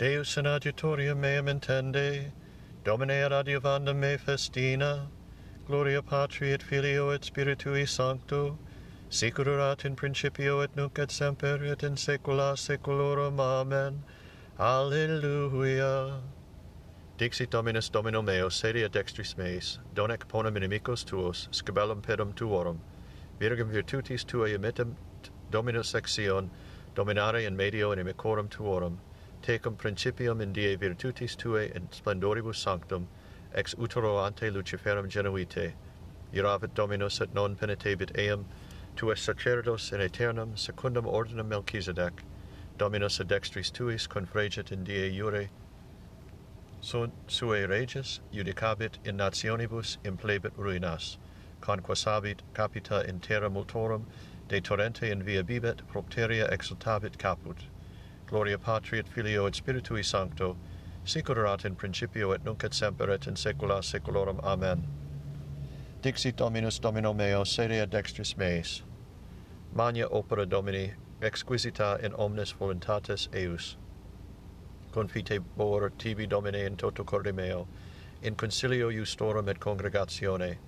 Deus in adiutorium meam intende, Domine ad adiuvandum me festina, Gloria Patri et Filio et Spiritui Sancto, Sicururat in principio et nunc et semper et in saecula saeculorum. Amen. Alleluia. Dixit Dominus Domino meo sedia dextris meis, donec ponam inimicos tuos, scabellum pedum tuorum, virgum virtutis tuae emittem Dominus sexion, dominare in medio inimicorum tuorum, tecum principium in die virtutis tuae et splendoribus sanctum ex utero ante luciferum genuite iravit dominus et non penetebit eam tu es sacerdos in aeternum secundum ordinum melchizedec dominus ad dextris tuis confregit in die iure sunt sue reges judicabit in nationibus implebit ruinas. Conquasabit capita in terra multorum de torrente in via bibet propteria exultabit caput. Gloria Patri et Filio et Spiritui Sancto, sic erat in principio et nunc et semper et in saecula saeculorum. Amen. Dixit Dominus Domino meo, sede ad dextris meis. Magna opera Domini, exquisita in omnes voluntates eius. Confite bor tibi Domine in toto corde meo, in concilio iustorum et congregatione,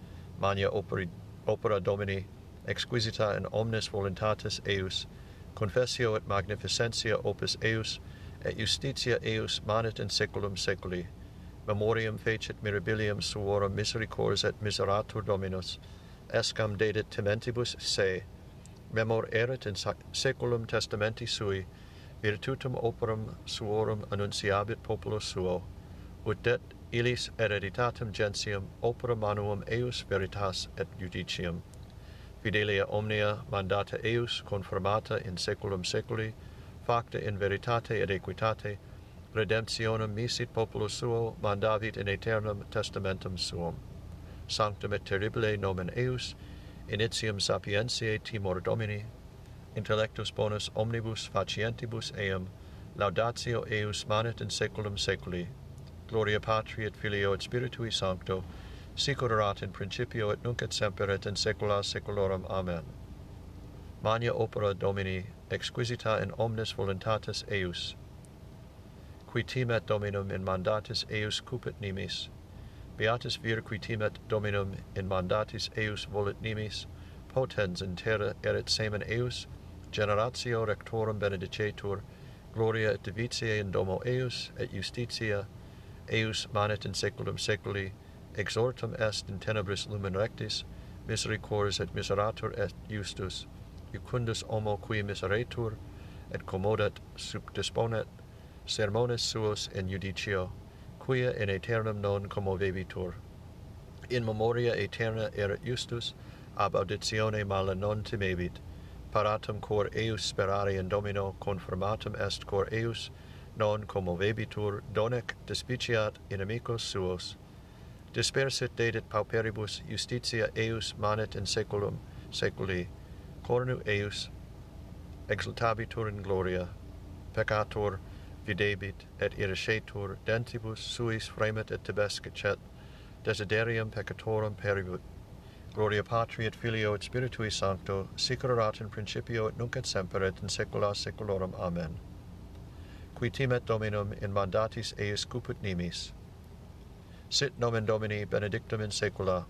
magna opera, opera Domini, exquisita in omnes voluntates eius, confessio et magnificentia opus eius, et justitia eius manet in saeculum seculi. Memoriam fecit mirabilium suorum misericors et miseratur Dominus, escam dedit tementibus se, memor erit in saeculum testamenti sui, virtutum operum suorum annunciabit populo suo, ut det illis hereditatem gentium opera manuum eius veritas et judicium, fidelia omnia mandata eius confirmata in saeculum saeculi facta in veritate et equitate redemptionem misit populo suo mandavit in aeternum testamentum suum. Sanctum et terribile nomen eius initium sapientiae timor domini intellectus bonus omnibus facientibus eam laudatio eius manet in saeculum saeculi gloria patri et filio et spiritui sancto sicurat in principio et nunc et semper et in saecula saeculorum. Amen. Magna opera Domini, exquisita in omnes voluntatis eius. Qui timet Dominum in mandatis eius cupit nimis. Beatus vir qui timet Dominum in mandatis eius volit nimis, potens in terra erit semen eius, generatio rectorum benedicetur, gloria et divitiae in domo eius, et justitia, eius manet in saeculum saeculi, exortum est in tenebris lumen rectis, misericors et miserator et justus, jucundus homo qui miseretur, et commodat subdisponet, sermones suos in judicio, quia in aeternum non commovebitur. In memoria aeterna erat justus, ab auditione mala non timebit, paratum cor eius sperare in domino confirmatum est cor eius, non commovebitur, donec despiciat inimicos suos, Dispersit dedit pauperibus, justitia eius manet in saeculum saeculi. Cornu eius exultabitur in gloria, peccator videbit et iriscetur, dentibus suis fremet et tibescet, desiderium peccatorum peribut. Gloria Patri et Filio et Spiritui Sancto, sic erat in principio et nunc et semper et in saecula saeculorum. Amen. Qui timet Dominum in mandatis eius cuput nimis, sit nomen Domini benedictum in saecula.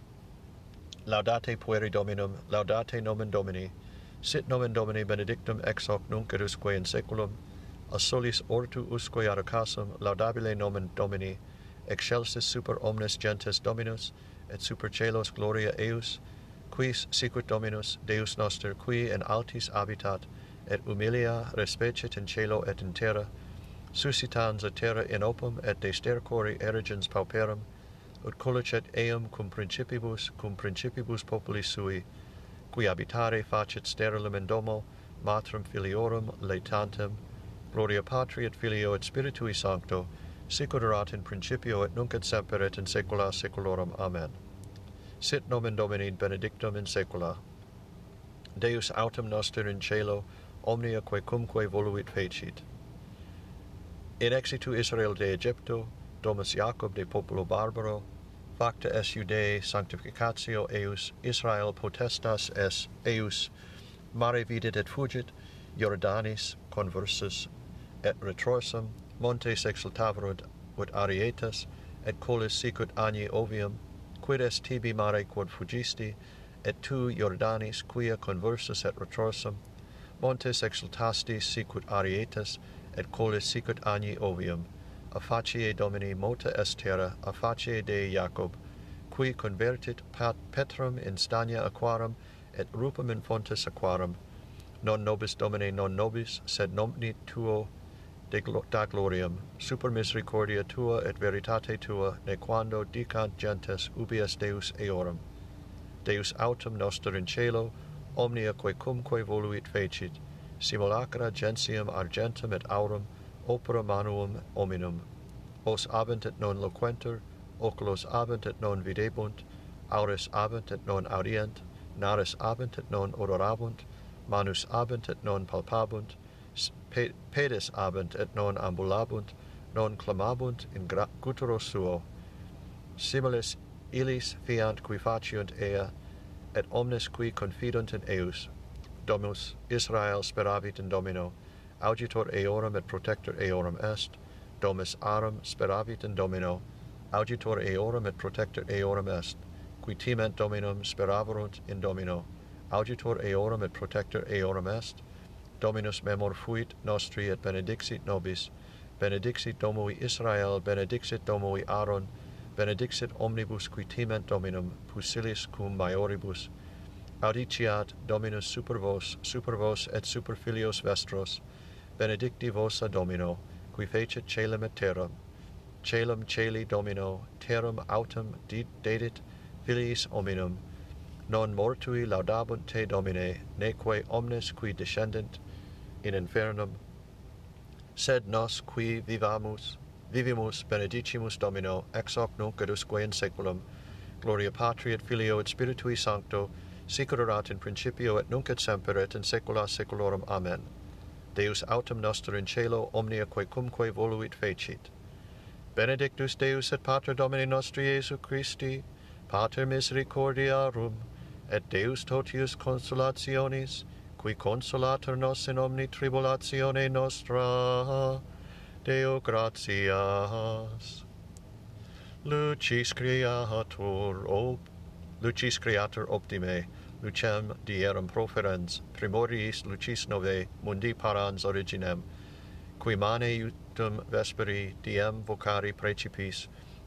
Laudate pueri Dominum, laudate nomen Domini, sit nomen Domini benedictum ex hoc nunc et usque in saeculum, a solis ortu usque ad casum laudabile nomen Domini, excelsis super omnes gentes Dominus, et super celos gloria eius, quis sicut Dominus, Deus noster, qui in altis habitat, et humilia respecit in cielo et in terra, suscitans a terra in opum et de stercori erigens pauperum, ut collicet eum cum principibus cum principibus populi sui qui habitare facit sterilem in domo matrum filiorum laetantem gloria patri et filio et spiritui sancto sicurat in principio et nunc et semper et in saecula saeculorum amen. Sit nomen domini benedictum in saecula. Deus autem noster in cielo, omnia quae cumque voluit fecit. In exitu israel de egypto domus Jacob de populo barbaro, facta es Judei sanctificatio eius, Israel potestas es eius, mare vidit et fugit, Jordanis conversus et retrorsum, montes exultavrod ut arietas, et colis sicut agni ovium, quid est tibi mare quod fugisti, et tu, Jordanis, quia conversus et retrorsum, montes exultasti sicut arietas, et colis sicut agni ovium, a facie Domini multa est terra, a facie Dei Jacob, qui convertit pat petrum in stania aquarum, et rupam in fontes aquarum, non nobis Domine, non nobis, sed nomni Tuo da gloriam, super misericordia Tua et veritate Tua, ne quando dicant gentes ubi est Deus eorum. Deus autem noster in cielo, omnia quae cumque voluit fecit, simulacra gentium argentum et aurum, opera manuum hominum. Os abent et non loquentur oculos abent et non videbunt auris abent et non audient naris abent et non odorabunt manus abent et non palpabunt pedis abent et non ambulabunt non clamabunt in guturo suo. Similis illis fiant qui faciunt ea et omnes qui confidunt in eius domus israel speravit in domino augitor eorum et protector eorum est, domus arum speravit in domino, augitor eorum et protector eorum est, qui timent dominum speraverunt in domino, augitor eorum et protector eorum est, dominus memor fuit nostri et benedixit nobis, benedixit domui Israel, benedixit domui Aaron, benedixit omnibus qui timent dominum, pusillis cum maioribus, audiciat dominus super vos, super vos et super filios vestros, benedicti vos a Domino, qui fecit coelum et terram, coelum coeli Domino, terram autem dedit filiis hominum, non mortui laudabunt te Domine, neque omnes qui descendent in infernum, sed nos qui vivamus, vivimus benedicimus Domino, ex hoc nunc et usque in saeculum, gloria Patri et Filio et Spiritui Sancto, sic erat in principio et nunc et semper et in saecula saeculorum. Amen. Deus autem noster in cielo omnia quae cumque voluit fecit. Benedictus Deus et Pater Domini nostri Iesu Christi, Pater misericordiarum, et Deus totius consolationis, qui consolator nos in omni tribulatione nostra, Deo gratias. Lucis creator, op, lucis creator optime, lucem dierum proferens, primoriis lucis nove mundi parans originem, qui mane utum vesperi diem vocari precipis,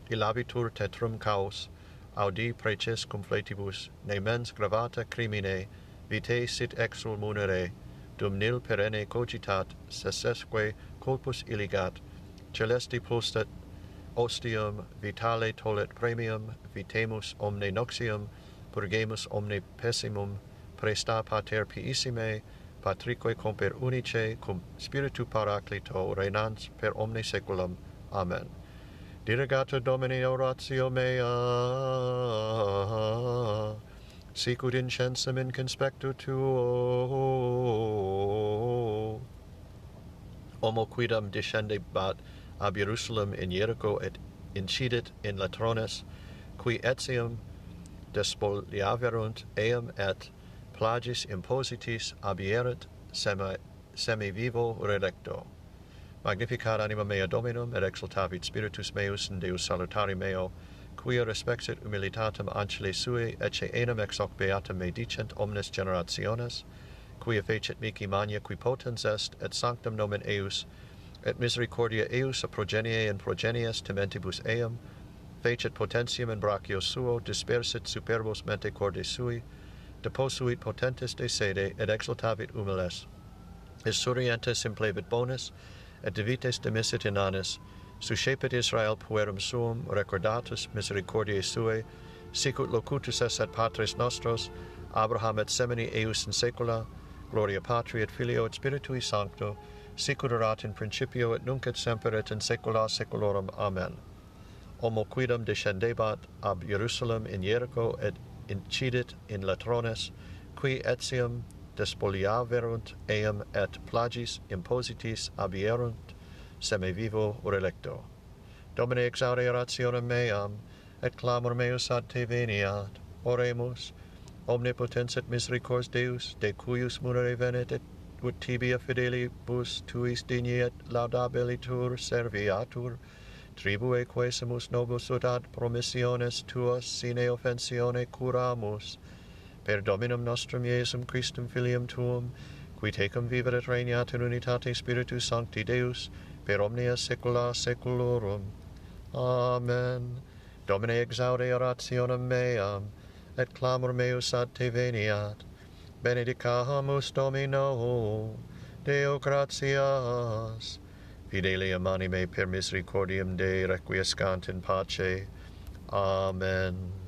ilabitur tetrum caus, audi preces cum fletibus, ne mens gravata crimine, vitae sit exul munere, dum nil perenne cogitat, sessesque corpus illigat, celesti postet ostium vitale tollet premium, vitemus omne noxium, purgemus omne pessimum, presta pater piissime, patrique comper unice, cum spiritu paraclito renans per omne seculum. Amen. Dirigato Domini oratio mea, sicut incensum in conspectu tuo. Homo quidam discendebat ab Jerusalem in Jericho et incidit in latrones, qui etiam despoliaverunt eam et plagis impositis abierit semi, semi vivo relecto. Magnificat anima mea Dominum, et exultavit spiritus meus in Deus salutari meo, quia respexit humilitatem ancile sui, ecce enam ex hoc beatam me dicent omnes generationes, quia fecit mici mania qui potens est, et sanctum nomen eius, et misericordia eius a progenie in progenies tementibus eam, fecit potentium in brachio suo, dispersit superbos mente corde sui, deposuit potentes de sede, et exultavit humiles. His surientes implevit bonus, et divites demisit in annis, suscepit Israel puerum suum, recordatus misericordiae suae, sicut locutus es et patres nostros, Abraham et semini eius in saecula, gloria patri et filio et spiritui sancto, sicut erat in principio et nunc et semper et in saecula saeculorum. Amen homo quidam descendebat ab Jerusalem in Jericho et incidit in latrones, qui etiam despoliaverunt eam et plagis impositis abierunt, semivivo relecto. Domine exaure rationem meam, et clamor meus ad te veniat, oremus, omnipotens et misericors Deus, de cuius munere venet et ut tibia fidelibus tuis digni et laudabilitur serviatur, tribue quesemus nobus ut ad promissiones tuas sine offensione curamus, per Dominum nostrum Iesum Christum Filium Tuum, qui tecum viveret regnat in unitate Spiritus Sancti Deus, per omnia saecula saeculorum. Amen. Domine exaudi orationem meam, et clamor meus ad te veniat. Benedicamus Domino, Deo gratias. Fidelium anime per misericordium Dei requiescant in pace. Amen.